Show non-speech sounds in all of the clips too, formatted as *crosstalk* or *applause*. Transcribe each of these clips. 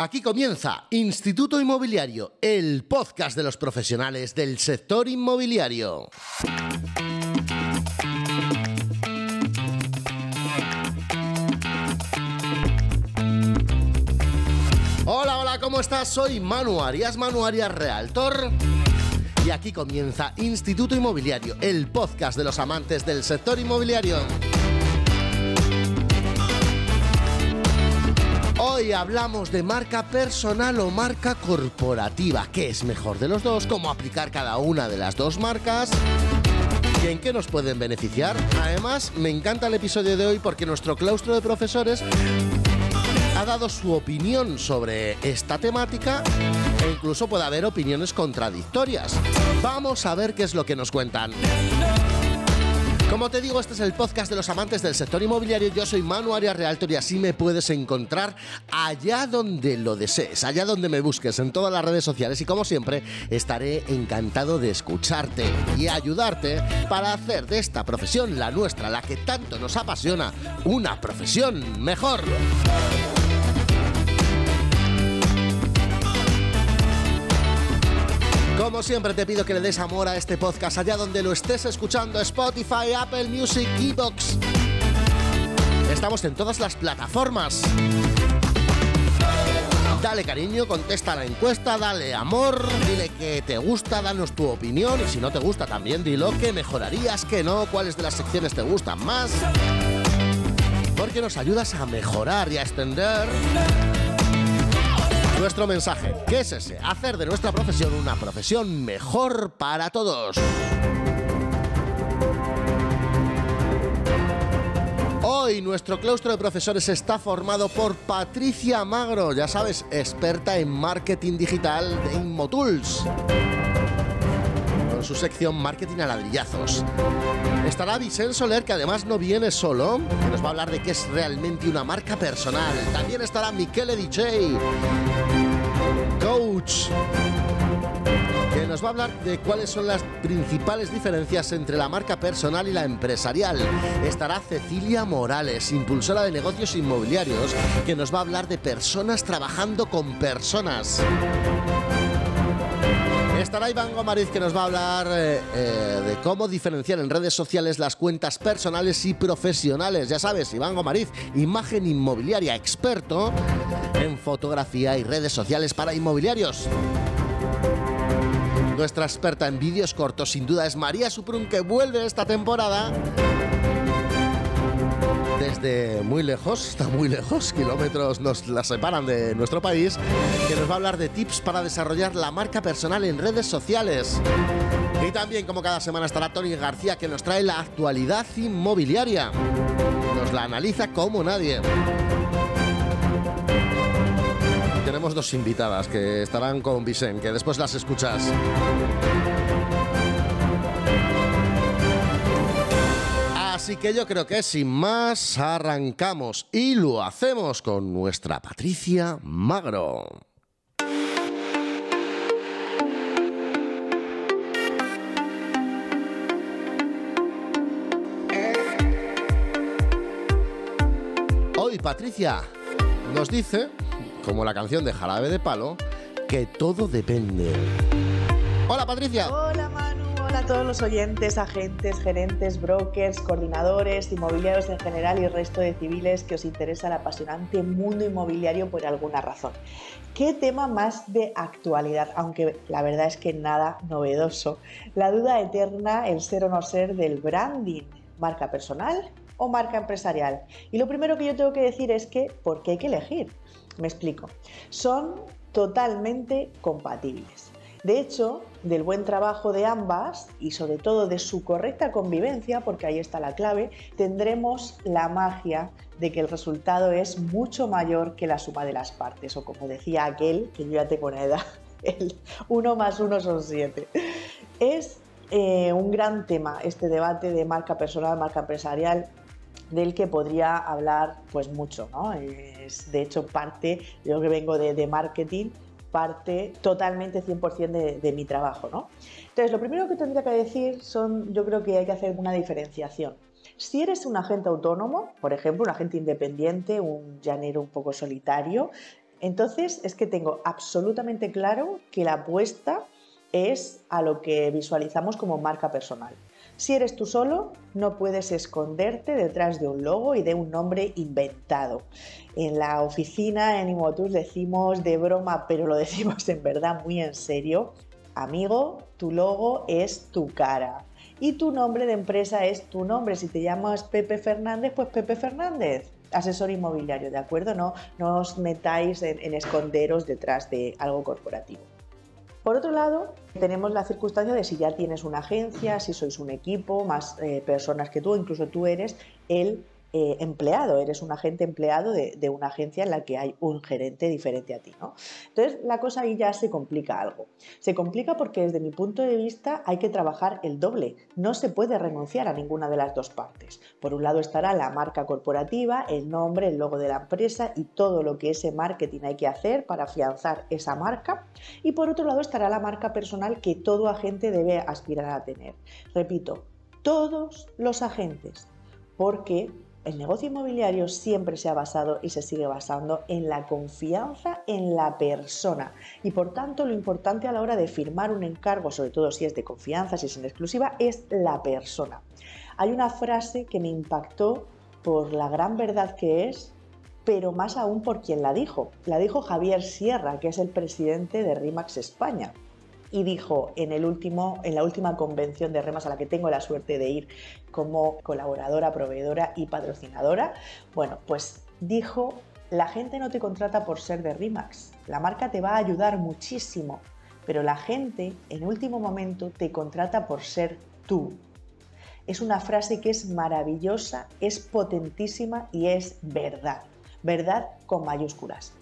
Aquí comienza Instituto Inmobiliario, el podcast de los profesionales del sector inmobiliario. Hola, hola, ¿cómo estás? Soy Manu Arias, Manu Arias Realtor. Y aquí comienza Instituto Inmobiliario, el podcast de los amantes del sector inmobiliario. Hoy hablamos de marca personal o marca corporativa. ¿Qué es mejor de los dos? ¿Cómo aplicar cada una de las dos marcas? ¿Y en qué nos pueden beneficiar? Además, me encanta el episodio de hoy porque nuestro claustro de profesores ha dado su opinión sobre esta temática e incluso puede haber opiniones contradictorias. Vamos a ver qué es lo que nos cuentan. Como te digo, este es el podcast de los amantes del sector inmobiliario. Yo soy Manu Arias Realtor y así me puedes encontrar allá donde lo desees, allá donde me busques, en todas las redes sociales. Y como siempre, estaré encantado de escucharte y ayudarte para hacer de esta profesión, la nuestra, la que tanto nos apasiona, una profesión mejor. Como siempre te pido que le des amor a este podcast allá donde lo estés escuchando, Spotify, Apple Music, Evox. Estamos en todas las plataformas. Dale cariño, contesta la encuesta, dale amor, dile que te gusta, danos tu opinión y si no te gusta también dilo que mejorarías, que no, cuáles de las secciones te gustan más. Porque nos ayudas a mejorar y a extender nuestro mensaje, ¿qué es ese? Hacer de nuestra profesión una profesión mejor para todos. Hoy nuestro claustro de profesores está formado por Patricia Magro, ya sabes, experta en marketing digital de Inmotools con su sección Marketing a ladrillazos. Estará Vicente Soler, que además no viene solo, que nos va a hablar de qué es realmente una marca personal. También estará Michele DJ, coach, que nos va a hablar de cuáles son las principales diferencias entre la marca personal y la empresarial. Estará Cecilia Morales, impulsora de negocios inmobiliarios, que nos va a hablar de personas trabajando con personas. Estará Iván Gomariz que nos va a hablar eh, eh, de cómo diferenciar en redes sociales las cuentas personales y profesionales. Ya sabes, Iván Gomariz, imagen inmobiliaria, experto en fotografía y redes sociales para inmobiliarios. Nuestra experta en vídeos cortos sin duda es María Suprun que vuelve esta temporada desde muy lejos, está muy lejos, kilómetros nos la separan de nuestro país, que nos va a hablar de tips para desarrollar la marca personal en redes sociales. Y también, como cada semana, estará Tony García, que nos trae la actualidad inmobiliaria. Nos la analiza como nadie. tenemos dos invitadas que estarán con Vicente, que después las escuchas. Así que yo creo que sin más arrancamos y lo hacemos con nuestra Patricia Magro. Hoy Patricia nos dice, como la canción de Jarabe de Palo, que todo depende. Hola Patricia. Hola Manu. Hola a todos los oyentes, agentes, gerentes, brokers, coordinadores, inmobiliarios en general y el resto de civiles que os interesa el apasionante mundo inmobiliario por alguna razón. ¿Qué tema más de actualidad? Aunque la verdad es que nada novedoso. La duda eterna, el ser o no ser del branding, marca personal o marca empresarial. Y lo primero que yo tengo que decir es que, ¿por qué hay que elegir? Me explico. Son totalmente compatibles. De hecho, del buen trabajo de ambas y sobre todo de su correcta convivencia, porque ahí está la clave, tendremos la magia de que el resultado es mucho mayor que la suma de las partes, o como decía aquel, que yo ya tengo una edad, *laughs* el 1 más 1 son 7. Es eh, un gran tema este debate de marca personal, marca empresarial, del que podría hablar pues mucho, ¿no? Es de hecho parte, yo que vengo de, de marketing, parte totalmente 100% de, de, mi trabajo. ¿no? Entonces, lo primero que tendría que decir son, yo creo que hay que hacer una diferenciación. Si eres un agente autónomo, por ejemplo, un agente independiente, un llanero un poco solitario, Entonces es que tengo absolutamente claro que la apuesta es a lo que visualizamos como marca personal. Si eres tú solo, no puedes esconderte detrás de un logo y de un nombre inventado. En la oficina en Imotus decimos de broma, pero lo *laughs* decimos en verdad muy en serio, amigo, tu logo es tu cara. Y tu nombre de empresa es tu nombre. Si te llamas Pepe Fernández, pues Pepe Fernández asesor inmobiliario, ¿de acuerdo? No, no os metáis en, esconderos detrás de algo corporativo. Por otro lado, tenemos la circunstancia de si ya tienes una agencia, si sois un equipo, más eh, personas que tú, incluso tú eres el eh, empleado, eres un agente empleado de, una agencia en la que hay un gerente diferente a ti. ¿no? Entonces la cosa ahí ya se complica algo. Se complica porque desde mi punto de vista hay que trabajar el doble. No se puede renunciar a ninguna de las dos partes. Por un lado estará la marca corporativa, el nombre, el logo de la empresa y todo lo que ese marketing hay que hacer para afianzar esa marca. Y por otro lado estará la marca personal que todo agente debe aspirar a tener. Repito, todos los agentes, porque el negocio inmobiliario siempre se ha basado y se sigue basando en la confianza en la persona y por tanto lo importante a la hora de firmar un encargo, sobre todo si es de confianza, si es en exclusiva, es la persona. Hay una frase que me impactó por la gran verdad que es, pero más aún por quien la dijo. La dijo Javier Sierra, que es el presidente de RIMAX España y dijo en, el último, en la última convención de Remas a la que tengo la suerte de ir como colaboradora, proveedora y patrocinadora, bueno, pues dijo, la gente no te contrata por ser de RIMAX, la marca te va a ayudar muchísimo, pero la gente en último momento te contrata por ser tú. Es una frase que es maravillosa, es potentísima y es verdad, verdad con mayúsculas.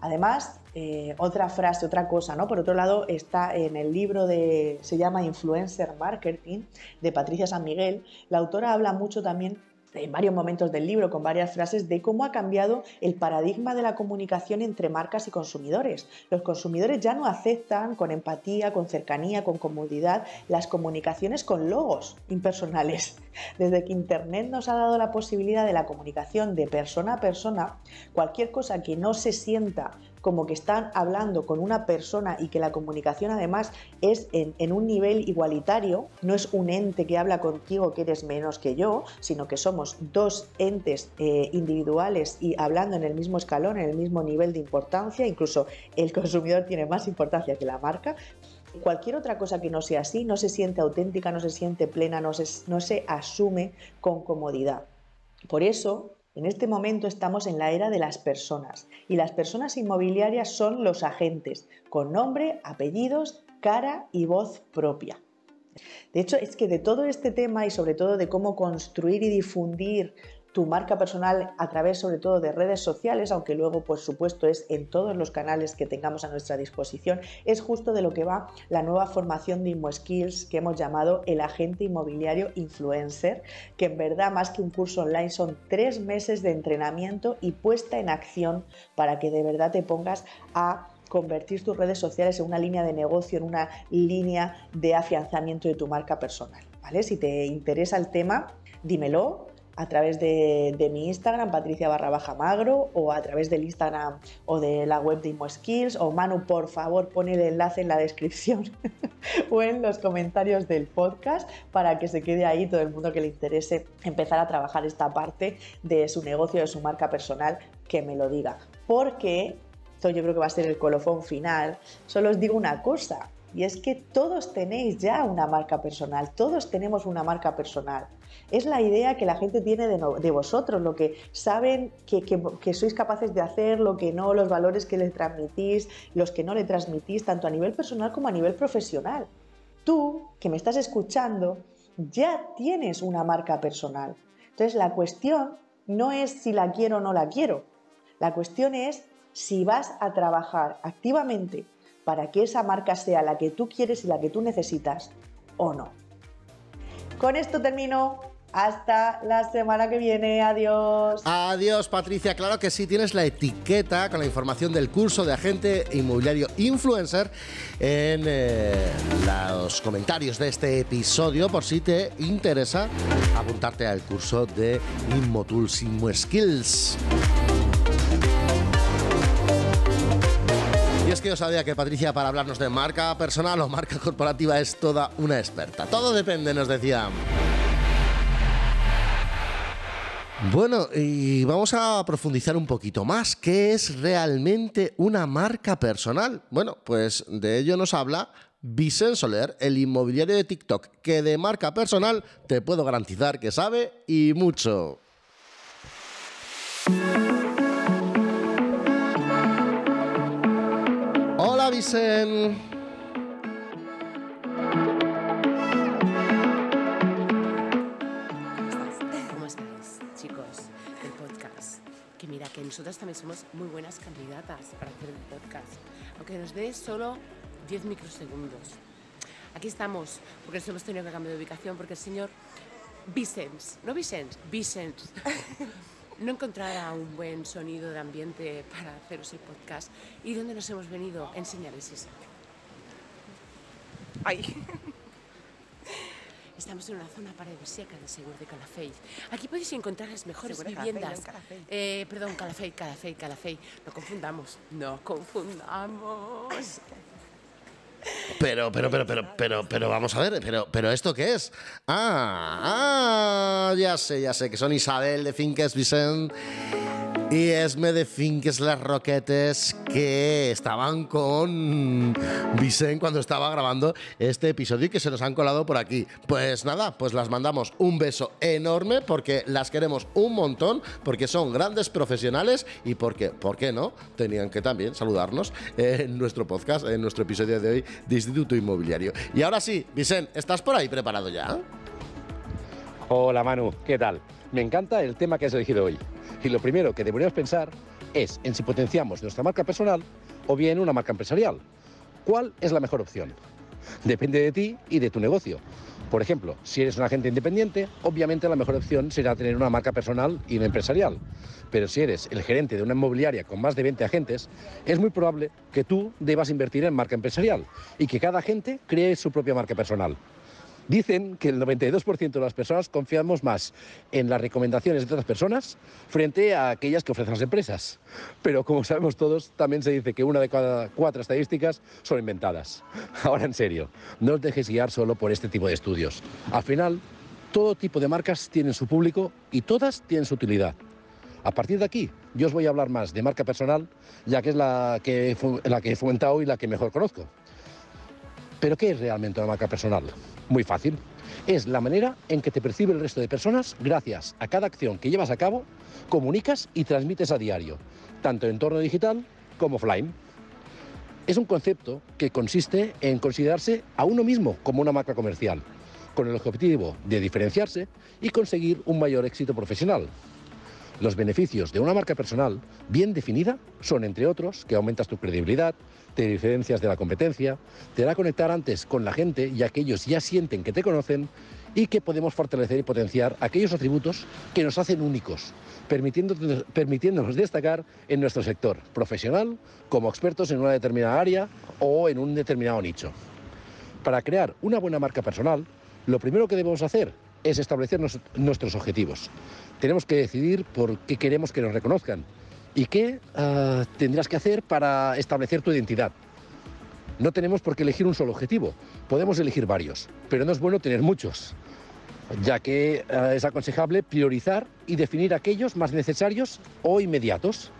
Además, eh, otra frase, otra cosa, ¿no? Por otro lado, está en el libro de, se llama Influencer Marketing, de Patricia San Miguel. La autora habla mucho también en varios momentos del libro, con varias frases, de cómo ha cambiado el paradigma de la comunicación entre marcas y consumidores. Los consumidores ya no aceptan con empatía, con cercanía, con comodidad las comunicaciones con logos impersonales. *laughs* Desde que Internet nos ha dado la posibilidad de la comunicación de persona a persona, cualquier cosa que no se sienta como que están hablando con una persona y que la comunicación además es en, un nivel igualitario, no es un ente que habla contigo que eres menos que yo, sino que somos dos entes eh, individuales y hablando en el mismo escalón, en el mismo nivel de importancia, incluso el consumidor tiene más importancia que la marca. Cualquier otra cosa que no sea así no se siente auténtica, no se siente plena, no no se asume con comodidad. Por eso, en este momento estamos en la era de las personas y las personas inmobiliarias son los agentes, con nombre, apellidos, cara y voz propia. De hecho, es que de todo este tema y sobre todo de cómo construir y difundir tu marca personal a través sobre todo de redes sociales, aunque luego por supuesto es en todos los canales que tengamos a nuestra disposición, es justo de lo que va la nueva formación de ImmoSkills que hemos llamado el agente inmobiliario influencer, que en verdad más que un curso online son tres meses de entrenamiento y puesta en acción para que de verdad te pongas a convertir tus redes sociales en una línea de negocio, en una línea de afianzamiento de tu marca personal. ¿vale? Si te interesa el tema, dímelo, a través de, mi Instagram, Patricia barra baja magro, o a través del Instagram o de la web de ImoSkills, o Manu, por favor, pon el enlace en la descripción *laughs* o en los comentarios del podcast para que se quede ahí todo el mundo que le interese empezar a trabajar esta parte de su negocio, de su marca personal, que me lo diga. Porque esto yo creo que va a ser el colofón final. Solo os digo una cosa, y es que todos tenéis ya una marca personal, todos tenemos una marca personal. Es la idea que la gente tiene de, vosotros, lo que saben que, sois capaces de hacer, lo que no, los valores que le transmitís, los que no le transmitís, tanto a nivel personal como a nivel profesional. Tú, que me estás escuchando, ya tienes una marca personal. Entonces la cuestión no es si la quiero o no la quiero. La cuestión es si vas a trabajar activamente para que esa marca sea la que tú quieres y la que tú necesitas o no. Con esto termino. Hasta la semana que viene. Adiós. Adiós, Patricia. Claro que sí, tienes la etiqueta con la información del curso de agente inmobiliario influencer en eh, los comentarios de este episodio por si te interesa apuntarte al curso de Inmotools Skills. es que yo sabía que Patricia para hablarnos de marca personal o marca corporativa es toda una experta. Todo depende, nos decía. Bueno, y vamos a profundizar un poquito más. ¿Qué es realmente una marca personal? Bueno, pues de ello nos habla Vicente Soler, el inmobiliario de TikTok, que de marca personal te puedo garantizar que sabe y mucho. Hola Vicente. Que nosotras también somos muy buenas candidatas para hacer el podcast, aunque nos dé solo 10 microsegundos. Aquí estamos, porque nos hemos tenido que cambiar de ubicación, porque el señor Vicens, no Vicens, Vicens, *laughs* no encontrara un buen sonido de ambiente para haceros el podcast. ¿Y dónde nos hemos venido? Enseñarles eso. Ay. Estamos en una zona paradisíaca de Segur de Calafell. Aquí podéis encontrar las mejores Segur de Calafell, viviendas. Calafell. Eh, perdón, Calafell, Calafell, Calafell. No confundamos. No confundamos. Pero, pero, pero, pero, pero, pero, vamos a ver, pero, pero, ¿esto qué es? Ah, ah, ya sé, ya sé, que son Isabel de Finques Vicent y Esme de Finques Las Roquetes que estaban con Vicent cuando estaba grabando este episodio y que se nos han colado por aquí. Pues nada, pues las mandamos un beso enorme porque las queremos un montón, porque son grandes profesionales y porque, ¿por qué no? Tenían que también saludarnos en nuestro podcast, en nuestro episodio de hoy de Instituto Inmobiliario. Y ahora sí, Vicent, ¿estás por ahí preparado ya? Hola Manu, ¿qué tal? Me encanta el tema que has elegido hoy. Y lo primero que deberíamos pensar es en si potenciamos nuestra marca personal o bien una marca empresarial. ¿Cuál es la mejor opción? Depende de ti y de tu negocio. Por ejemplo, si eres un agente independiente, obviamente la mejor opción será tener una marca personal y una empresarial. Pero si eres el gerente de una inmobiliaria con más de 20 agentes, es muy probable que tú debas invertir en marca empresarial y que cada agente cree su propia marca personal. Dicen que el 92% de las personas confiamos más en las recomendaciones de otras personas frente a aquellas que ofrecen las empresas. Pero como sabemos todos, también se dice que una de cada cuatro estadísticas son inventadas. *laughs* Ahora en serio, no os dejes guiar solo por este tipo de estudios. Al final, todo tipo de marcas tienen su público y todas tienen su utilidad. A partir de aquí, yo os voy a hablar más de marca personal, ya que es la que, la que he fomentado y la que mejor conozco. ¿Pero qué es realmente una marca personal? Muy fácil. Es la manera en que te percibe el resto de personas gracias a cada acción que llevas a cabo, comunicas y transmites a diario, tanto en entorno digital como offline. Es un concepto que consiste en considerarse a uno mismo como una marca comercial, con el objetivo de diferenciarse y conseguir un mayor éxito profesional. Los beneficios de una marca personal bien definida son, entre otros, que aumentas tu credibilidad, te diferencias de la competencia, te hará conectar antes con la gente y aquellos ya sienten que te conocen y que podemos fortalecer y potenciar aquellos atributos que nos hacen únicos, permitiéndonos, destacar en nuestro sector profesional como expertos en una determinada área o en un determinado nicho. Para crear una buena marca personal, lo primero que debemos hacer es establecer nuestros objetivos. Tenemos que decidir por qué queremos que nos reconozcan y qué ah, tendrás que hacer para establecer tu identidad. No tenemos por qué elegir un solo objetivo, podemos elegir varios, pero no es bueno tener muchos, ya que ah, es aconsejable priorizar y definir aquellos más necesarios o inmediatos.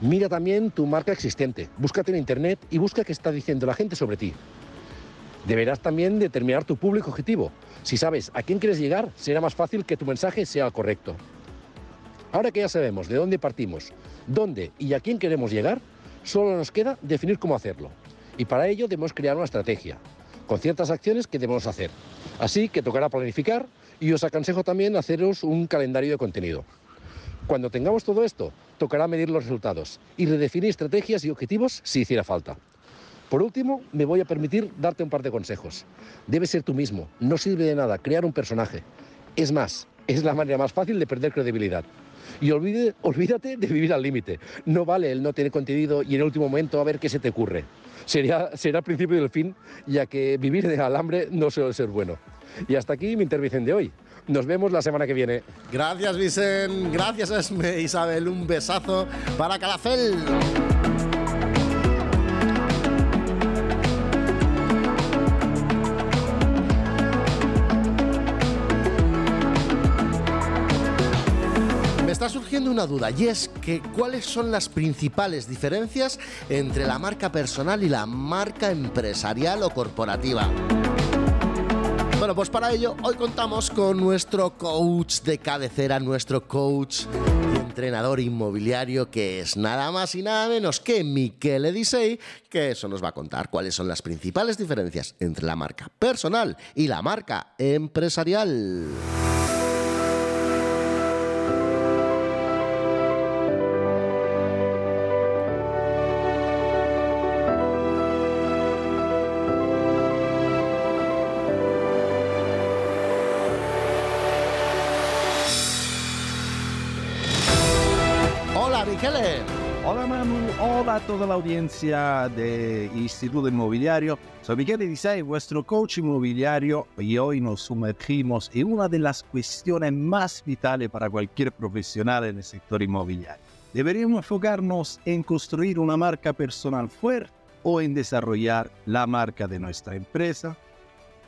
Mira también tu marca existente, búscate en internet y busca qué está diciendo la gente sobre ti. Deberás también determinar tu público objetivo. Si sabes a quién quieres llegar, será más fácil que tu mensaje sea correcto. Ahora que ya sabemos de dónde partimos, dónde y a quién queremos llegar, solo nos queda definir cómo hacerlo. Y para ello debemos crear una estrategia, con ciertas acciones que debemos hacer. Así que tocará planificar y os aconsejo también haceros un calendario de contenido. Cuando tengamos todo esto, tocará medir los resultados y redefinir estrategias y objetivos si hiciera falta. Por último, me voy a permitir darte un par de consejos. Debes ser tú mismo, no sirve de nada crear un personaje. Es más, es la manera más fácil de perder credibilidad. Y olvide- olvídate de vivir al límite. No vale el no tener contenido y en el último momento a ver qué se te ocurre. Será el principio del fin, ya que vivir de alambre no suele ser bueno. Y hasta aquí mi intervención de hoy. Nos vemos la semana que viene. Gracias, Vicent. Gracias, Esme, Isabel. Un besazo para Calafel. Surgiendo una duda y es que cuáles son las principales diferencias entre la marca personal y la marca empresarial o corporativa. Bueno, pues para ello hoy contamos con nuestro coach de cabecera, nuestro coach y entrenador inmobiliario que es nada más y nada menos que Miquel Edisei, que eso nos va a contar cuáles son las principales diferencias entre la marca personal y la marca empresarial. Toda la audiencia de Instituto Inmobiliario. Soy Miguel Edisei, vuestro coach inmobiliario, y hoy nos sumergimos en una de las cuestiones más vitales para cualquier profesional en el sector inmobiliario. ¿Deberíamos enfocarnos en construir una marca personal fuerte o en desarrollar la marca de nuestra empresa?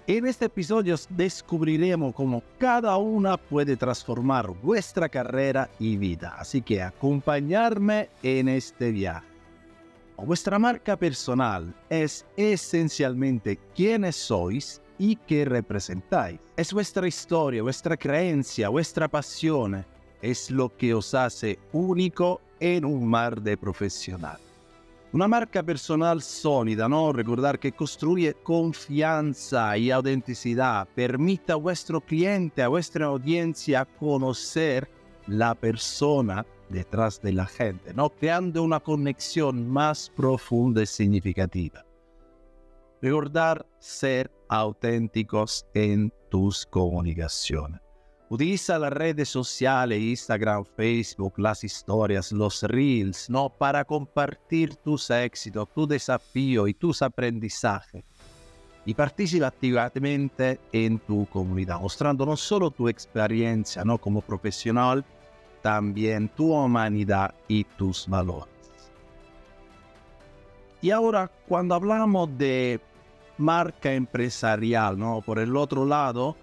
En este episodio descubriremos cómo cada una puede transformar vuestra carrera y vida, así que acompañarme en este viaje. Vuestra marca personal es esencialmente quiénes sois y qué representáis. Es vuestra historia, vuestra creencia, vuestra pasión, es lo que os hace único en un mar de profesional. Una marca personal sólida, ¿no? Recordar que construye confianza y autenticidad, permite a vuestro cliente, a vuestra audiencia conocer la persona detrás de la gente, ¿no? Creando una conexión más profunda y significativa. Recordar ser auténticos en tus comunicaciones. Utiliza las redes sociales, Instagram, Facebook, las historias, los reels, ¿no? Para compartir tus éxitos, tu desafío y tus aprendizajes. Y participa activamente en tu comunidad, mostrando no solo tu experiencia ¿no? como profesional, también tu humanidad y tus valores. Y ahora, cuando hablamos de marca empresarial, ¿no? Por el otro lado,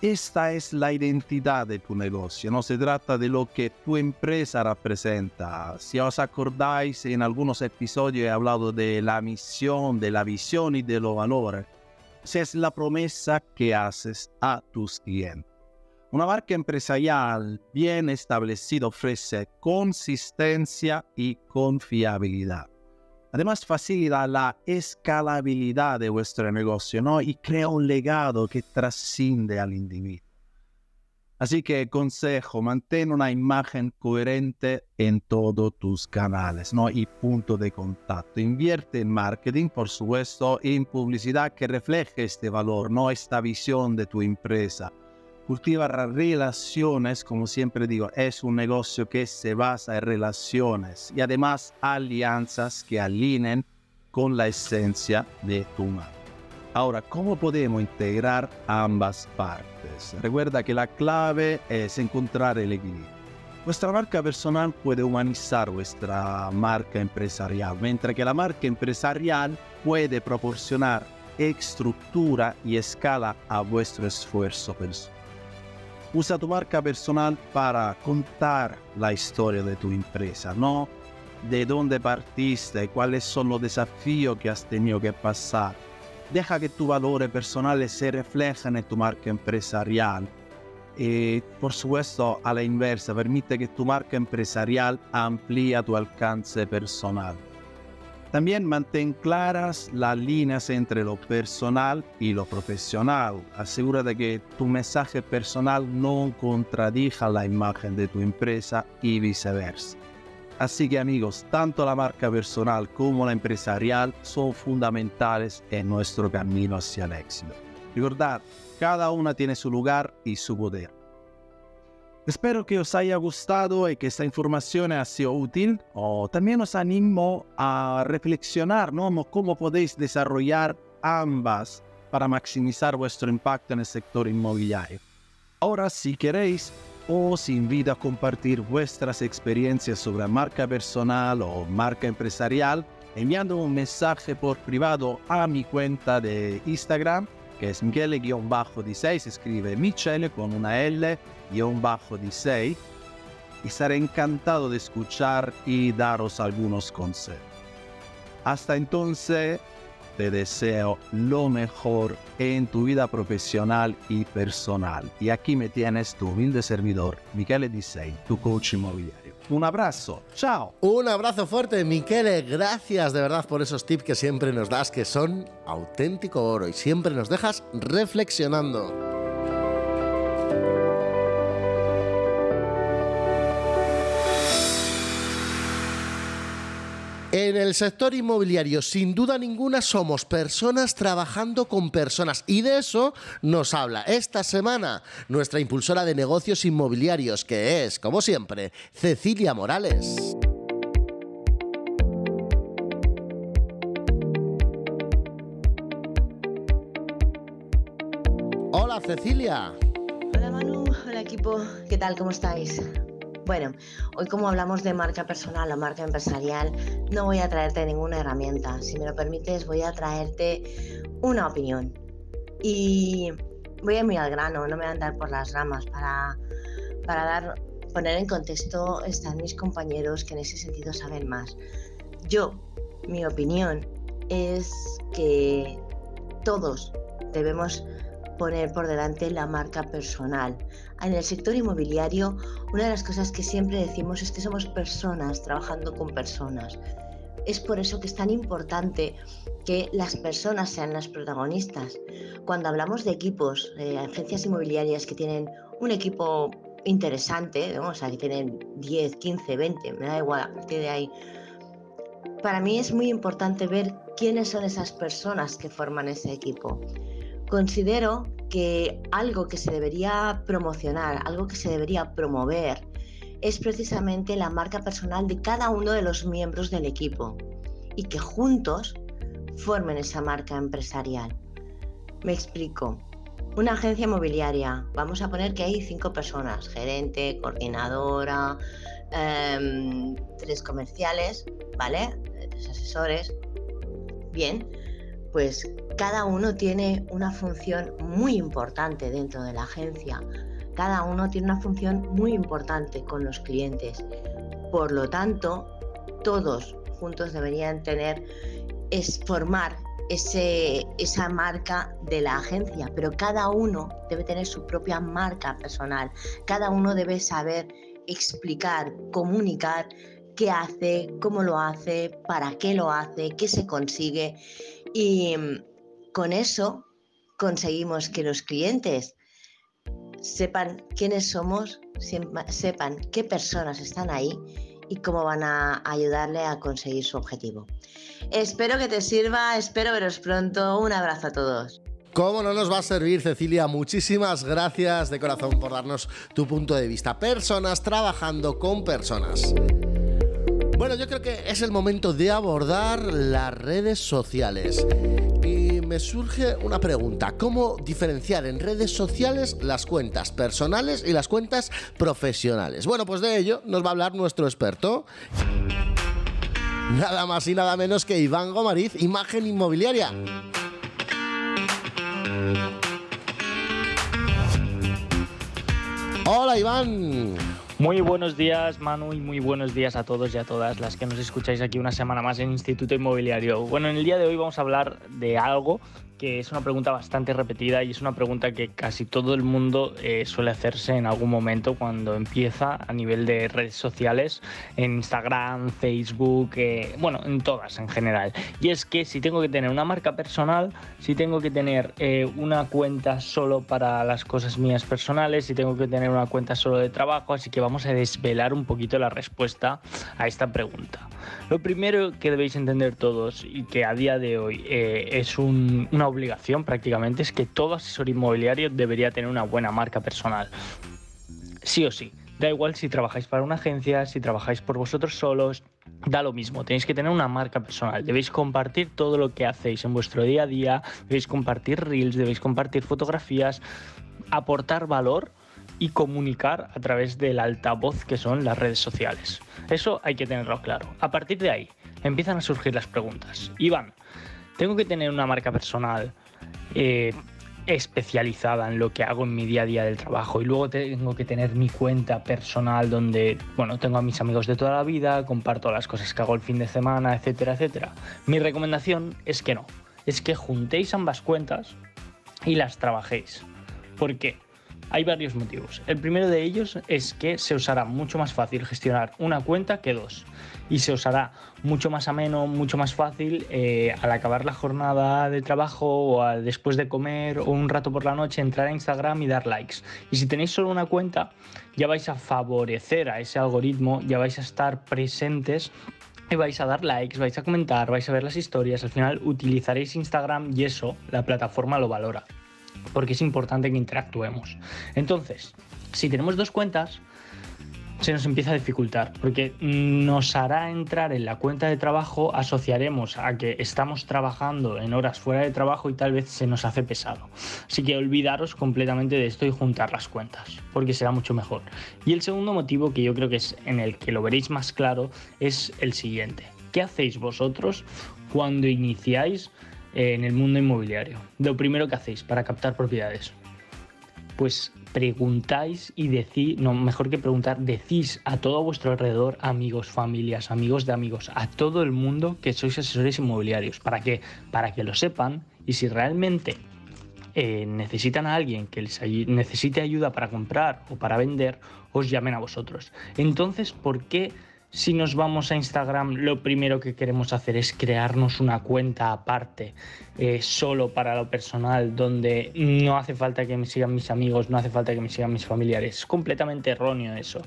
esta es la identidad de tu negocio, no se trata de lo que tu empresa representa. Si os acordáis, en algunos episodios he hablado de la misión, de la visión y de los valores. Es la promesa que haces a tus clientes. Una marca empresarial bien establecida ofrece consistencia y confiabilidad. Además, facilita la escalabilidad de vuestro negocio ¿no? y crea un legado que trasciende al individuo. Así que consejo, mantén una imagen coherente en todos tus canales ¿no? y punto de contacto. Invierte en marketing, por supuesto, y en publicidad que refleje este valor, ¿no? esta visión de tu empresa cultiva relaciones, como siempre digo, es un negocio que se basa en relaciones y además alianzas que alineen con la esencia de tu marca. Ahora, ¿cómo podemos integrar ambas partes? Recuerda que la clave es encontrar el equilibrio. Vuestra marca personal puede humanizar vuestra marca empresarial, mientras que la marca empresarial puede proporcionar estructura y escala a vuestro esfuerzo personal. Usa tu marca personal para contar la historia de tu empresa, ¿no? De dónde partiste, cuáles son los desafíos que has tenido que pasar. Deja que tus valores personales se reflejen en tu marca empresarial. Y por supuesto, a la inversa, permite que tu marca empresarial amplíe tu alcance personal. También mantén claras las líneas entre lo personal y lo profesional. Asegúrate que tu mensaje personal no contradija la imagen de tu empresa y viceversa. Así que amigos, tanto la marca personal como la empresarial son fundamentales en nuestro camino hacia el éxito. Recordad, cada una tiene su lugar y su poder. Espero que os haya gustado y que esta información haya sido útil. O también os animo a reflexionar ¿no? cómo podéis desarrollar ambas para maximizar vuestro impacto en el sector inmobiliario. Ahora, si queréis, os invito a compartir vuestras experiencias sobre marca personal o marca empresarial enviando un mensaje por privado a mi cuenta de Instagram que es Michele-16, se escribe Michele con una L, bajo 16. y estaré encantado de escuchar y daros algunos consejos. Hasta entonces, te deseo lo mejor en tu vida profesional y personal. Y aquí me tienes tu humilde servidor, Michele Disei, tu coach inmobiliario. Un abrazo, chao. Un abrazo fuerte, Michele. Gracias de verdad por esos tips que siempre nos das, que son auténtico oro y siempre nos dejas reflexionando. En el sector inmobiliario, sin duda ninguna, somos personas trabajando con personas y de eso nos habla esta semana nuestra impulsora de negocios inmobiliarios, que es, como siempre, Cecilia Morales. Hola Cecilia. Hola Manu, hola equipo, ¿qué tal? ¿Cómo estáis? Bueno, hoy como hablamos de marca personal o marca empresarial, no voy a traerte ninguna herramienta. Si me lo permites, voy a traerte una opinión. Y voy a ir muy al grano, no me voy a andar por las ramas para, para dar, poner en contexto están mis compañeros que en ese sentido saben más. Yo, mi opinión es que todos debemos poner por delante la marca personal. En el sector inmobiliario, una de las cosas que siempre decimos es que somos personas trabajando con personas. Es por eso que es tan importante que las personas sean las protagonistas. Cuando hablamos de equipos, de agencias inmobiliarias que tienen un equipo interesante, o sea, que tienen 10, 15, 20, me da igual, a partir de ahí, para mí es muy importante ver quiénes son esas personas que forman ese equipo. Considero que algo que se debería promocionar, algo que se debería promover, es precisamente la marca personal de cada uno de los miembros del equipo y que juntos formen esa marca empresarial. Me explico. Una agencia inmobiliaria, vamos a poner que hay cinco personas, gerente, coordinadora, em, tres comerciales, ¿vale? Tres asesores. Bien, pues cada uno tiene una función muy importante dentro de la agencia. Cada uno tiene una función muy importante con los clientes. Por lo tanto, todos juntos deberían tener, es formar ese, esa marca de la agencia, pero cada uno debe tener su propia marca personal. Cada uno debe saber explicar, comunicar qué hace, cómo lo hace, para qué lo hace, qué se consigue y con eso conseguimos que los clientes sepan quiénes somos, sepan qué personas están ahí y cómo van a ayudarle a conseguir su objetivo. Espero que te sirva, espero veros pronto. Un abrazo a todos. ¿Cómo no nos va a servir, Cecilia? Muchísimas gracias de corazón por darnos tu punto de vista. Personas trabajando con personas. Bueno, yo creo que es el momento de abordar las redes sociales. Y me surge una pregunta, ¿cómo diferenciar en redes sociales las cuentas personales y las cuentas profesionales? Bueno, pues de ello nos va a hablar nuestro experto. Nada más y nada menos que Iván Gomariz, Imagen Inmobiliaria. Hola Iván. Muy buenos días Manu y muy buenos días a todos y a todas las que nos escucháis aquí una semana más en Instituto Inmobiliario. Bueno, en el día de hoy vamos a hablar de algo que es una pregunta bastante repetida y es una pregunta que casi todo el mundo eh, suele hacerse en algún momento cuando empieza a nivel de redes sociales, en Instagram, Facebook, eh, bueno, en todas en general. Y es que si tengo que tener una marca personal, si tengo que tener eh, una cuenta solo para las cosas mías personales, si tengo que tener una cuenta solo de trabajo, así que vamos a desvelar un poquito la respuesta a esta pregunta. Lo primero que debéis entender todos y que a día de hoy es una obligación prácticamente es que todo asesor inmobiliario debería tener una buena marca personal. Sí o sí. Da igual si trabajáis para una agencia, si trabajáis por vosotros solos, da lo mismo. Tenéis que tener una marca personal. Debéis compartir todo lo que hacéis en vuestro día a día, debéis compartir reels, debéis compartir fotografías, aportar valor y comunicar a través del altavoz que son las redes sociales. Eso hay que tenerlo claro. A partir de ahí empiezan a surgir las preguntas. Iván, tengo que tener una marca personal. Eh, especializada en lo que hago en mi día a día del trabajo y luego tengo que tener mi cuenta personal donde, bueno, tengo a mis amigos de toda la vida, comparto las cosas que hago el fin de semana, etcétera, etcétera. Mi recomendación es que no, es que juntéis ambas cuentas y las trabajéis. ¿Por qué? Hay varios motivos. El primero de ellos es que se os hará mucho más fácil gestionar una cuenta que dos. Y se os hará mucho más ameno, mucho más fácil eh, al acabar la jornada de trabajo o después de comer o un rato por la noche entrar a Instagram y dar likes. Y si tenéis solo una cuenta, ya vais a favorecer a ese algoritmo, ya vais a estar presentes y vais a dar likes, vais a comentar, vais a ver las historias, al final utilizaréis Instagram y eso la plataforma lo valora porque es importante que interactuemos. Entonces, si tenemos dos cuentas, se nos empieza a dificultar, porque nos hará entrar en la cuenta de trabajo, asociaremos a que estamos trabajando en horas fuera de trabajo y tal vez se nos hace pesado. Así que olvidaros completamente de esto y juntar las cuentas, porque será mucho mejor. Y el segundo motivo, que yo creo que es en el que lo veréis más claro, es el siguiente. ¿Qué hacéis vosotros cuando iniciáis en el mundo inmobiliario. Lo primero que hacéis para captar propiedades. Pues preguntáis y decís, no, mejor que preguntar, decís a todo vuestro alrededor, amigos, familias, amigos de amigos, a todo el mundo que sois asesores inmobiliarios. ¿Para qué? Para que lo sepan y si realmente eh, necesitan a alguien que les necesite ayuda para comprar o para vender, os llamen a vosotros. Entonces, ¿por qué? Si nos vamos a Instagram, lo primero que queremos hacer es crearnos una cuenta aparte, eh, solo para lo personal, donde no hace falta que me sigan mis amigos, no hace falta que me sigan mis familiares. Es completamente erróneo eso.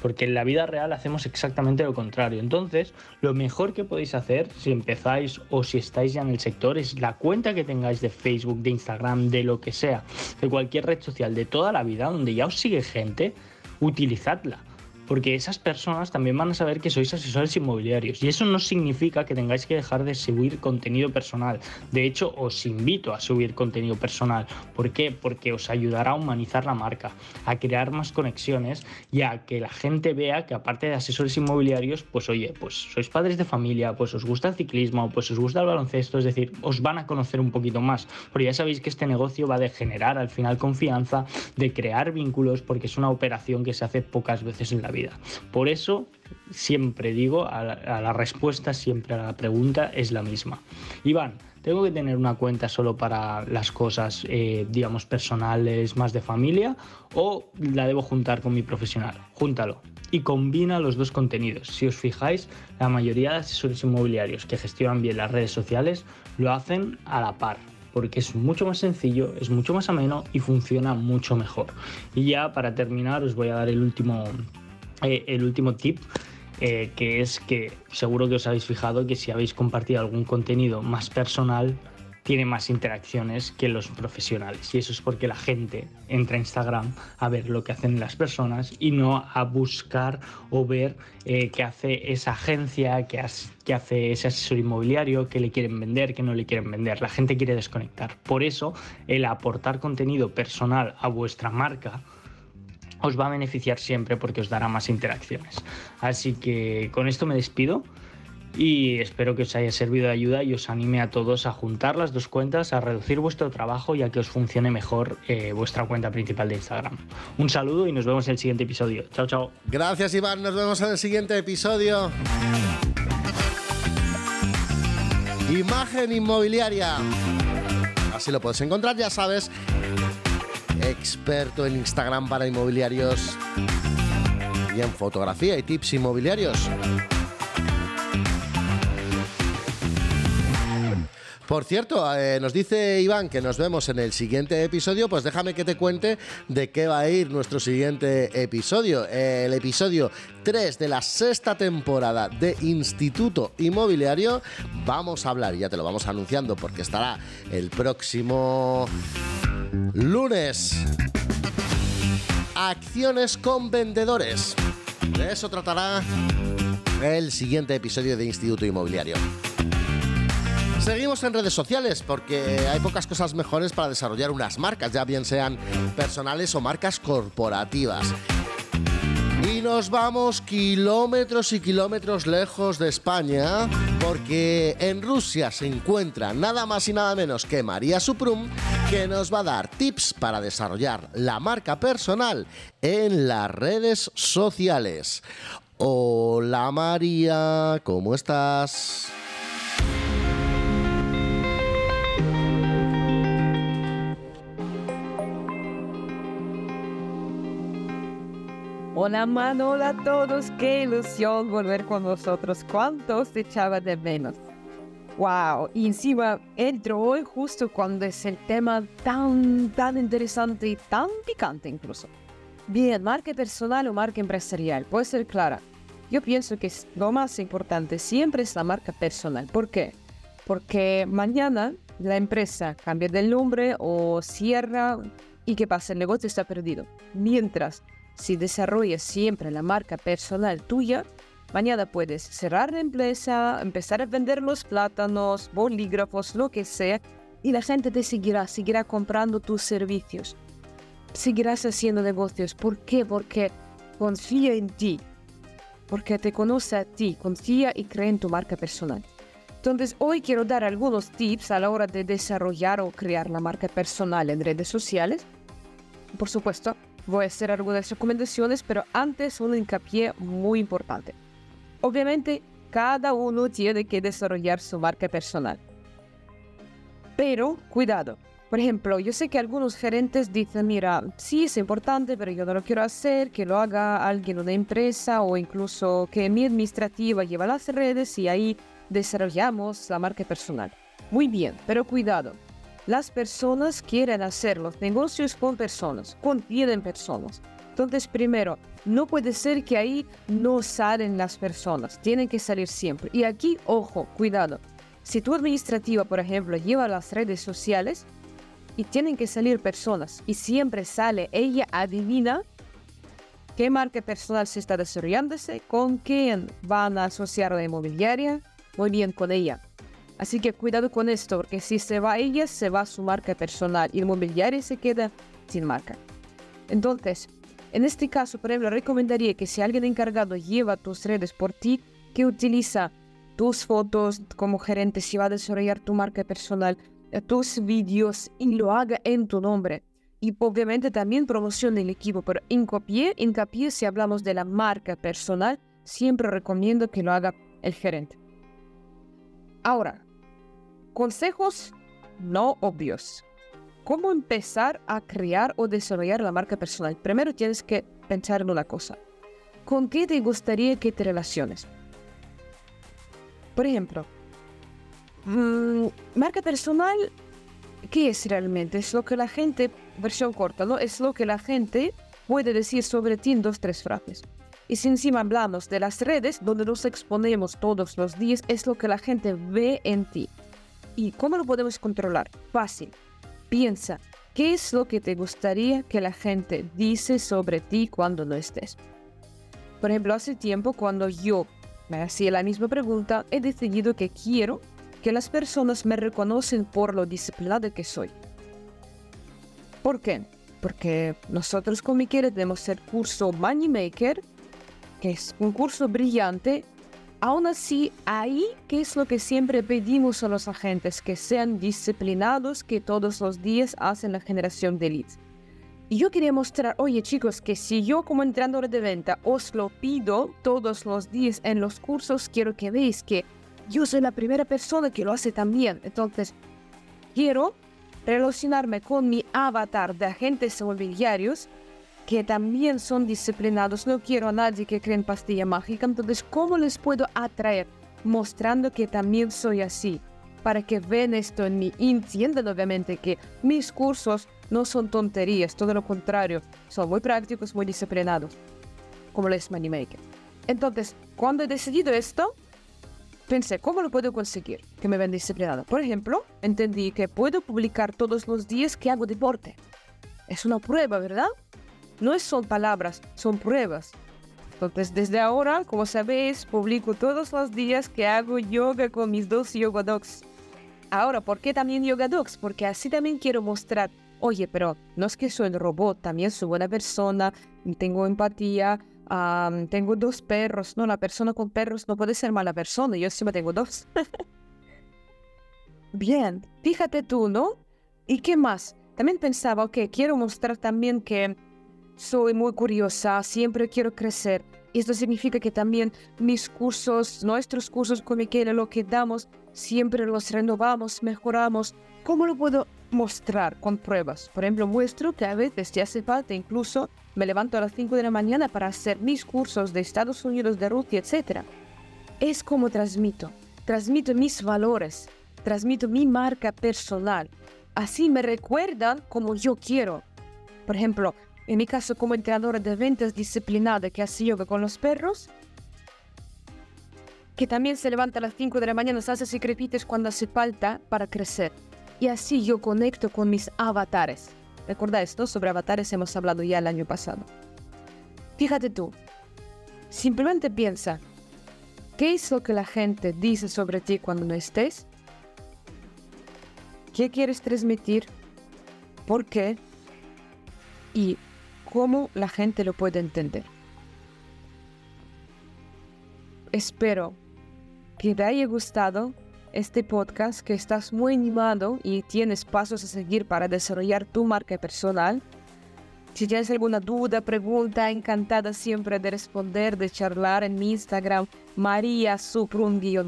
Porque en la vida real hacemos exactamente lo contrario. Entonces, lo mejor que podéis hacer si empezáis o si estáis ya en el sector es la cuenta que tengáis de Facebook, de Instagram, de lo que sea, de cualquier red social, de toda la vida, donde ya os sigue gente, utilizadla porque esas personas también van a saber que sois asesores inmobiliarios y eso no significa que tengáis que dejar de subir contenido personal. De hecho, os invito a subir contenido personal. ¿Por qué? Porque os ayudará a humanizar la marca, a crear más conexiones y a que la gente vea que aparte de asesores inmobiliarios, pues oye, pues sois padres de familia, pues os gusta el ciclismo, pues os gusta el baloncesto, es decir, os van a conocer un poquito más. Porque ya sabéis que este negocio va de generar al final confianza, de crear vínculos, porque es una operación que se hace pocas veces en la vida. Por eso siempre digo, a la, respuesta, siempre a la pregunta es la misma. Iván, ¿tengo que tener una cuenta solo para las cosas, eh, digamos, personales, más de familia? ¿O la debo juntar con mi profesional? Júntalo y combina los dos contenidos. Si os fijáis, la mayoría de asesores inmobiliarios que gestionan bien las redes sociales lo hacen a la par porque es mucho más sencillo, es mucho más ameno y funciona mucho mejor. Y ya para terminar os voy a dar el último eh, el último tip, eh, que es que seguro que os habéis fijado que si habéis compartido algún contenido más personal, tiene más interacciones que los profesionales. Y eso es porque la gente entra a Instagram a ver lo que hacen las personas y no a buscar o ver eh, qué hace esa agencia, qué, qué hace ese asesor inmobiliario, qué le quieren vender, qué no le quieren vender. La gente quiere desconectar. Por eso, el aportar contenido personal a vuestra marca os va a beneficiar siempre porque os dará más interacciones. Así que con esto me despido y espero que os haya servido de ayuda y os anime a todos a juntar las dos cuentas, a reducir vuestro trabajo y a que os funcione mejor eh, vuestra cuenta principal de Instagram. Un saludo y nos vemos en el siguiente episodio. Chao, chao. Gracias Iván, nos vemos en el siguiente episodio. Imagen inmobiliaria. Así lo puedes encontrar, ya sabes, experto en Instagram para inmobiliarios y en fotografía y tips inmobiliarios. Por cierto, eh, nos dice Iván que nos vemos en el siguiente episodio, pues déjame que te cuente de qué va a ir nuestro siguiente episodio. El episodio 3 de la sexta temporada de Instituto Inmobiliario. Vamos a hablar, ya te lo vamos anunciando porque estará el próximo lunes. Acciones con vendedores. De eso tratará el siguiente episodio de Instituto Inmobiliario. Seguimos en redes sociales porque hay pocas cosas mejores para desarrollar unas marcas, ya bien sean personales o marcas corporativas. Y nos vamos kilómetros y kilómetros lejos de España porque en Rusia se encuentra nada más y nada menos que María Suprum que nos va a dar tips para desarrollar la marca personal en las redes sociales. Hola María, ¿cómo estás? Hola mano, hola a todos, qué ilusión volver con vosotros. ¿Cuántos te echaba de menos? Wow, y encima entro hoy justo cuando es el tema tan, tan interesante y tan picante incluso. Bien, marca personal o marca empresarial, puede ser clara. Yo pienso que lo más importante siempre es la marca personal. ¿Por qué? Porque mañana la empresa cambia de nombre o cierra y ¿qué pasa? El negocio está perdido. Mientras si desarrollas siempre la marca personal tuya, mañana puedes cerrar la empresa, empezar a vender los plátanos, bolígrafos, lo que sea, y la gente te seguirá, seguirá comprando tus servicios. Seguirás haciendo negocios. ¿Por qué? Porque confía en ti. Porque te conoce a ti, confía y cree en tu marca personal. Entonces, hoy quiero dar algunos tips a la hora de desarrollar o crear la marca personal en redes sociales. Por supuesto, voy a hacer algunas recomendaciones, pero antes un hincapié muy importante. Obviamente, cada uno tiene que desarrollar su marca personal. Pero, cuidado. Por ejemplo, yo sé que algunos gerentes dicen, mira, sí es importante, pero yo no lo quiero hacer, que lo haga alguien de una empresa o incluso que mi administrativa lleve las redes y ahí desarrollamos la marca personal. Muy bien, pero cuidado, las personas quieren hacer los negocios con personas, confían en personas. Entonces, primero, no puede ser que ahí no salen las personas, tienen que salir siempre. Y aquí, ojo, cuidado. Si tu administrativa, por ejemplo, lleva las redes sociales y tienen que salir personas y siempre sale ella adivina qué marca personal se está desarrollándose, con quién van a asociar la inmobiliaria, muy bien con ella. Así que cuidado con esto, porque si se va ella, se va su marca personal y el mobiliario se queda sin marca. Entonces, en este caso, por ejemplo, recomendaría que si alguien encargado lleva tus redes por ti, que utiliza tus fotos como gerente si va a desarrollar tu marca personal, eh, tus vídeos y lo haga en tu nombre. Y obviamente también promocione el equipo, pero hincapié, hincapié si hablamos de la marca personal, siempre recomiendo que lo haga el gerente. Ahora, Consejos no obvios. ¿Cómo empezar a crear o desarrollar la marca personal? Primero tienes que pensar en una cosa. ¿Con qué te gustaría que te relaciones? Por ejemplo, mm, marca personal, ¿qué es realmente? Es lo que la gente, versión corta, ¿no? Es lo que la gente puede decir sobre ti en dos, tres frases. Y si encima hablamos de las redes, donde nos exponemos todos los días, es lo que la gente ve en ti. ¿Y cómo lo podemos controlar? Fácil. Piensa, ¿qué es lo que te gustaría que la gente dice sobre ti cuando no estés? Por ejemplo, hace tiempo cuando yo me hacía la misma pregunta, he decidido que quiero que las personas me reconocen por lo disciplinada que soy. ¿Por qué? Porque nosotros con Miquel tenemos el curso Money Maker, que es un curso brillante Aún así, ahí, ¿qué es lo que siempre pedimos a los agentes? Que sean disciplinados, que todos los días hacen la generación de leads. Y yo quería mostrar, oye chicos, que si yo como entrenador de venta os lo pido todos los días en los cursos, quiero que veáis que yo soy la primera persona que lo hace también. Entonces, quiero relacionarme con mi avatar de agentes inmobiliarios que también son disciplinados. No quiero a nadie que cree en pastilla mágica. Entonces, ¿cómo les puedo atraer? Mostrando que también soy así. Para que vean esto en mí. Entiendan obviamente que mis cursos no son tonterías, todo lo contrario. Son muy prácticos, muy disciplinados. Como les Moneymaker. Entonces, cuando he decidido esto, pensé, ¿cómo lo puedo conseguir? Que me vean disciplinado. Por ejemplo, entendí que puedo publicar todos los días que hago deporte. Es una prueba, ¿verdad? No son palabras, son pruebas. Entonces, desde ahora, como sabéis, publico todos los días que hago yoga con mis dos yoga dogs. Ahora, ¿por qué también yoga dogs? Porque así también quiero mostrar, oye, pero no es que soy un robot, también soy buena persona, tengo empatía, tengo dos perros, no, la persona con perros no puede ser mala persona, yo encima tengo dos. *laughs* Bien, fíjate tú, ¿no? ¿Y qué más? También pensaba, ok, quiero mostrar también que soy muy curiosa, siempre quiero crecer. Esto significa que también mis cursos, nuestros cursos con Miquela, lo que damos, siempre los renovamos, mejoramos. ¿Cómo lo puedo mostrar con pruebas? Por ejemplo, muestro que a veces te hace falta incluso me levanto a las 5 de la mañana para hacer mis cursos de Estados Unidos, de Rusia, etc. Es como transmito. Transmito mis valores, transmito mi marca personal. Así me recuerdan como yo quiero. Por ejemplo, en mi caso como entrenadora de ventas disciplinada que hace yoga con los perros, que también se levanta a las 5 de la mañana, hace secretitos cuando hace falta para crecer. Y así yo conecto con mis avatares. Recuerda esto, sobre avatares hemos hablado ya el año pasado. Fíjate tú, simplemente piensa, ¿qué es lo que la gente dice sobre ti cuando no estés? ¿Qué quieres transmitir? ¿Por qué? Y cómo la gente lo puede entender. Espero que te haya gustado este podcast, que estás muy animado y tienes pasos a seguir para desarrollar tu marca personal. Si tienes alguna duda, pregunta, encantada siempre de responder, de charlar en mi Instagram, María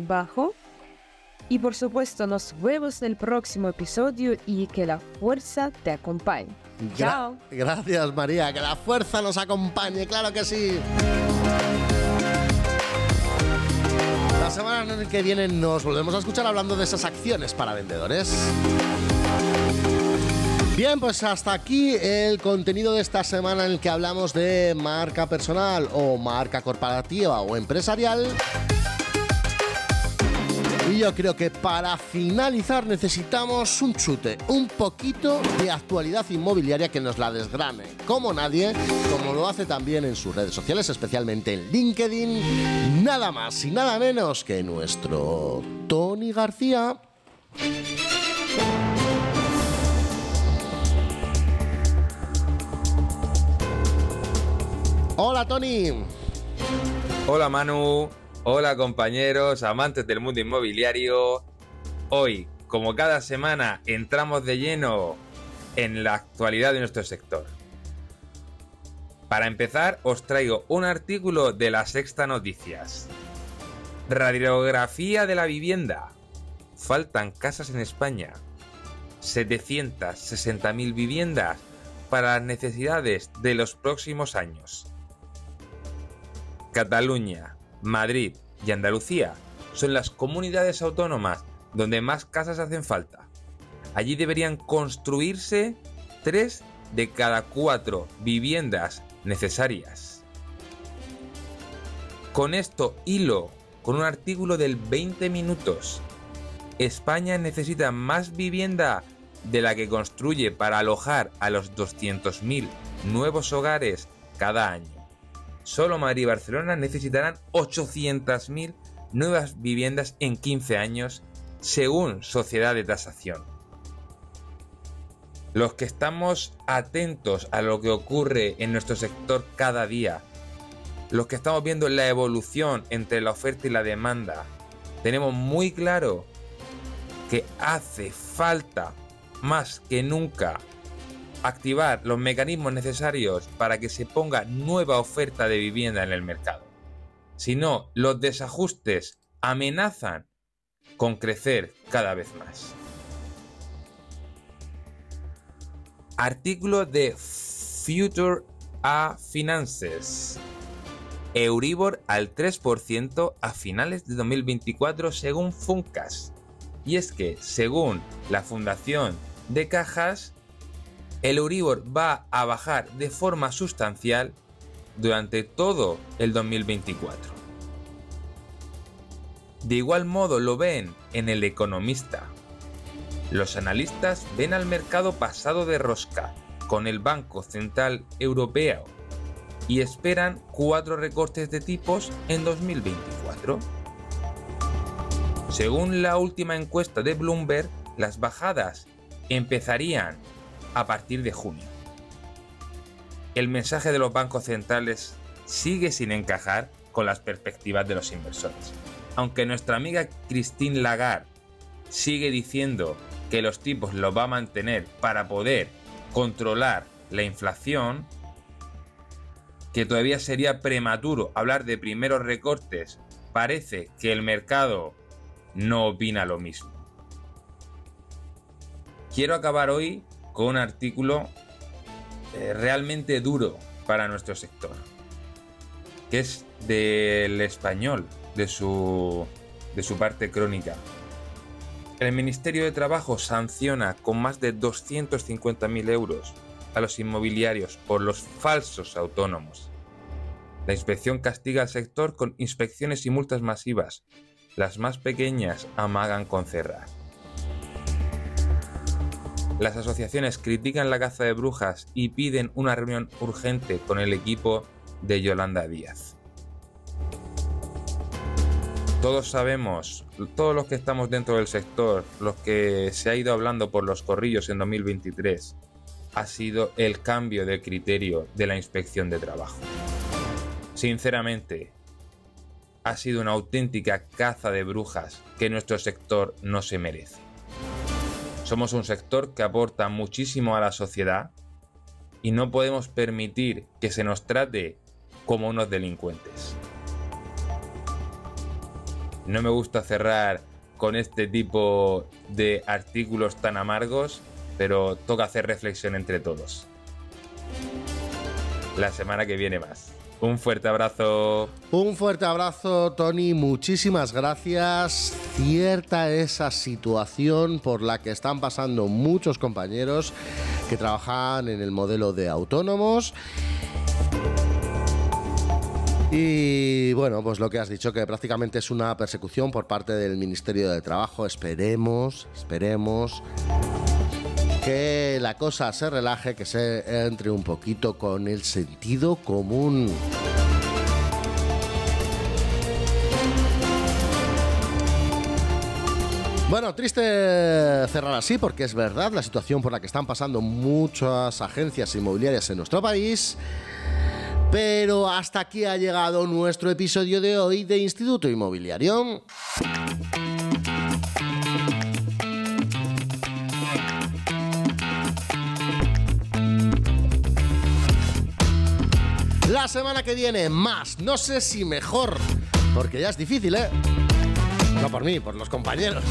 bajo Y por supuesto, nos vemos en el próximo episodio y que la fuerza te acompañe. Chao. Gracias, María. Que la fuerza nos acompañe, claro que sí. La semana que viene nos volvemos a escuchar hablando de esas acciones para vendedores. Bien, pues hasta aquí el contenido de esta semana en el que hablamos de marca personal o marca corporativa o empresarial. Y yo creo que para finalizar necesitamos un chute, un poquito de actualidad inmobiliaria que nos la desgrane, como nadie, como lo hace también en sus redes sociales, especialmente en LinkedIn, nada más y nada menos que nuestro Tony García. Hola Tony. Hola Manu. Hola compañeros, amantes del mundo inmobiliario. Hoy, como cada semana, entramos de lleno en la actualidad de nuestro sector. Para empezar, os traigo un artículo de la Sexta Noticias. Radiografía de la vivienda. Faltan casas en España. 760.000 viviendas para las necesidades de los próximos años. Cataluña, Madrid y Andalucía son las comunidades autónomas donde más casas hacen falta. Allí deberían construirse tres de cada cuatro viviendas necesarias. Con esto hilo con un artículo del 20 minutos. España necesita más vivienda de la que construye para alojar a los 200.000 nuevos hogares cada año solo Madrid y Barcelona necesitarán 800.000 nuevas viviendas en 15 años, según Sociedad de Tasación. Los que estamos atentos a lo que ocurre en nuestro sector cada día, los que estamos viendo la evolución entre la oferta y la demanda, tenemos muy claro que hace falta más que nunca activar los mecanismos necesarios para que se ponga nueva oferta de vivienda en el mercado. Si no, los desajustes amenazan con crecer cada vez más. Artículo de Future A Finances. Euribor al 3% a finales de 2024 según Funcas. Y es que, según la Fundación de Cajas, el Euribor va a bajar de forma sustancial durante todo el 2024. De igual modo lo ven en El Economista. Los analistas ven al mercado pasado de rosca con el Banco Central Europeo y esperan cuatro recortes de tipos en 2024. Según la última encuesta de Bloomberg, las bajadas empezarían a partir de junio. El mensaje de los bancos centrales sigue sin encajar con las perspectivas de los inversores. Aunque nuestra amiga Christine Lagarde sigue diciendo que los tipos los va a mantener para poder controlar la inflación, que todavía sería prematuro hablar de primeros recortes, parece que el mercado no opina lo mismo. Quiero acabar hoy con un artículo eh, realmente duro para nuestro sector, que es del español, de su, de su parte crónica. El Ministerio de Trabajo sanciona con más de 250.000 euros a los inmobiliarios por los falsos autónomos. La inspección castiga al sector con inspecciones y multas masivas. Las más pequeñas amagan con cerrar. Las asociaciones critican la caza de brujas y piden una reunión urgente con el equipo de Yolanda Díaz. Todos sabemos, todos los que estamos dentro del sector, los que se ha ido hablando por los corrillos en 2023, ha sido el cambio de criterio de la inspección de trabajo. Sinceramente, ha sido una auténtica caza de brujas que nuestro sector no se merece. Somos un sector que aporta muchísimo a la sociedad y no podemos permitir que se nos trate como unos delincuentes. No me gusta cerrar con este tipo de artículos tan amargos, pero toca hacer reflexión entre todos. La semana que viene más. Un fuerte abrazo. Un fuerte abrazo, Tony. Muchísimas gracias. Cierta esa situación por la que están pasando muchos compañeros que trabajan en el modelo de autónomos y bueno, pues lo que has dicho, que prácticamente es una persecución por parte del Ministerio de Trabajo. Esperemos, esperemos que la cosa se relaje, que se entre un poquito con el sentido común. Bueno, triste cerrar así porque es verdad la situación por la que están pasando muchas agencias inmobiliarias en nuestro país. Pero hasta aquí ha llegado nuestro episodio de hoy de Instituto Inmobiliario. La semana que viene más, no sé si mejor, porque ya es difícil, ¿eh? No por mí, por los compañeros.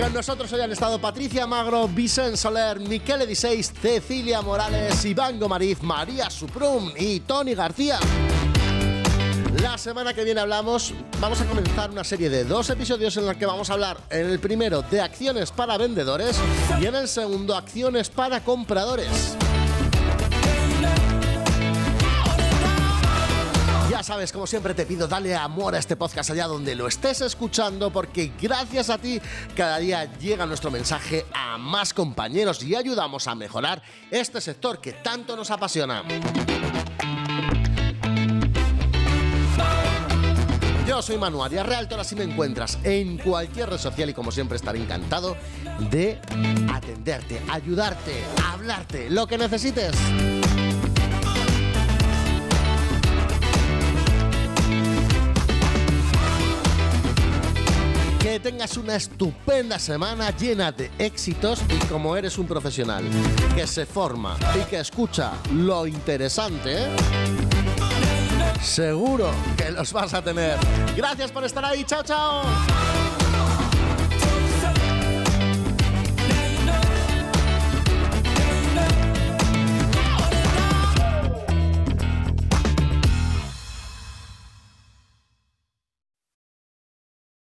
Con nosotros hoy han estado Patricia Magro, Vicente Soler, Miquel Ediseis, Cecilia Morales, Iván Gomariz, María Suprum y Tony García. La semana que viene hablamos, vamos a comenzar una serie de dos episodios en los que vamos a hablar en el primero de acciones para vendedores y en el segundo acciones para compradores. Sabes, como siempre te pido, dale amor a este podcast allá donde lo estés escuchando, porque gracias a ti cada día llega nuestro mensaje a más compañeros y ayudamos a mejorar este sector que tanto nos apasiona. Yo soy Manu Arias Realtor, así me encuentras en cualquier red social y como siempre estaré encantado de atenderte, ayudarte, hablarte, lo que necesites. Que tengas una estupenda semana llena de éxitos y como eres un profesional que se forma y que escucha lo interesante, seguro que los vas a tener. Gracias por estar ahí. Chao, chao.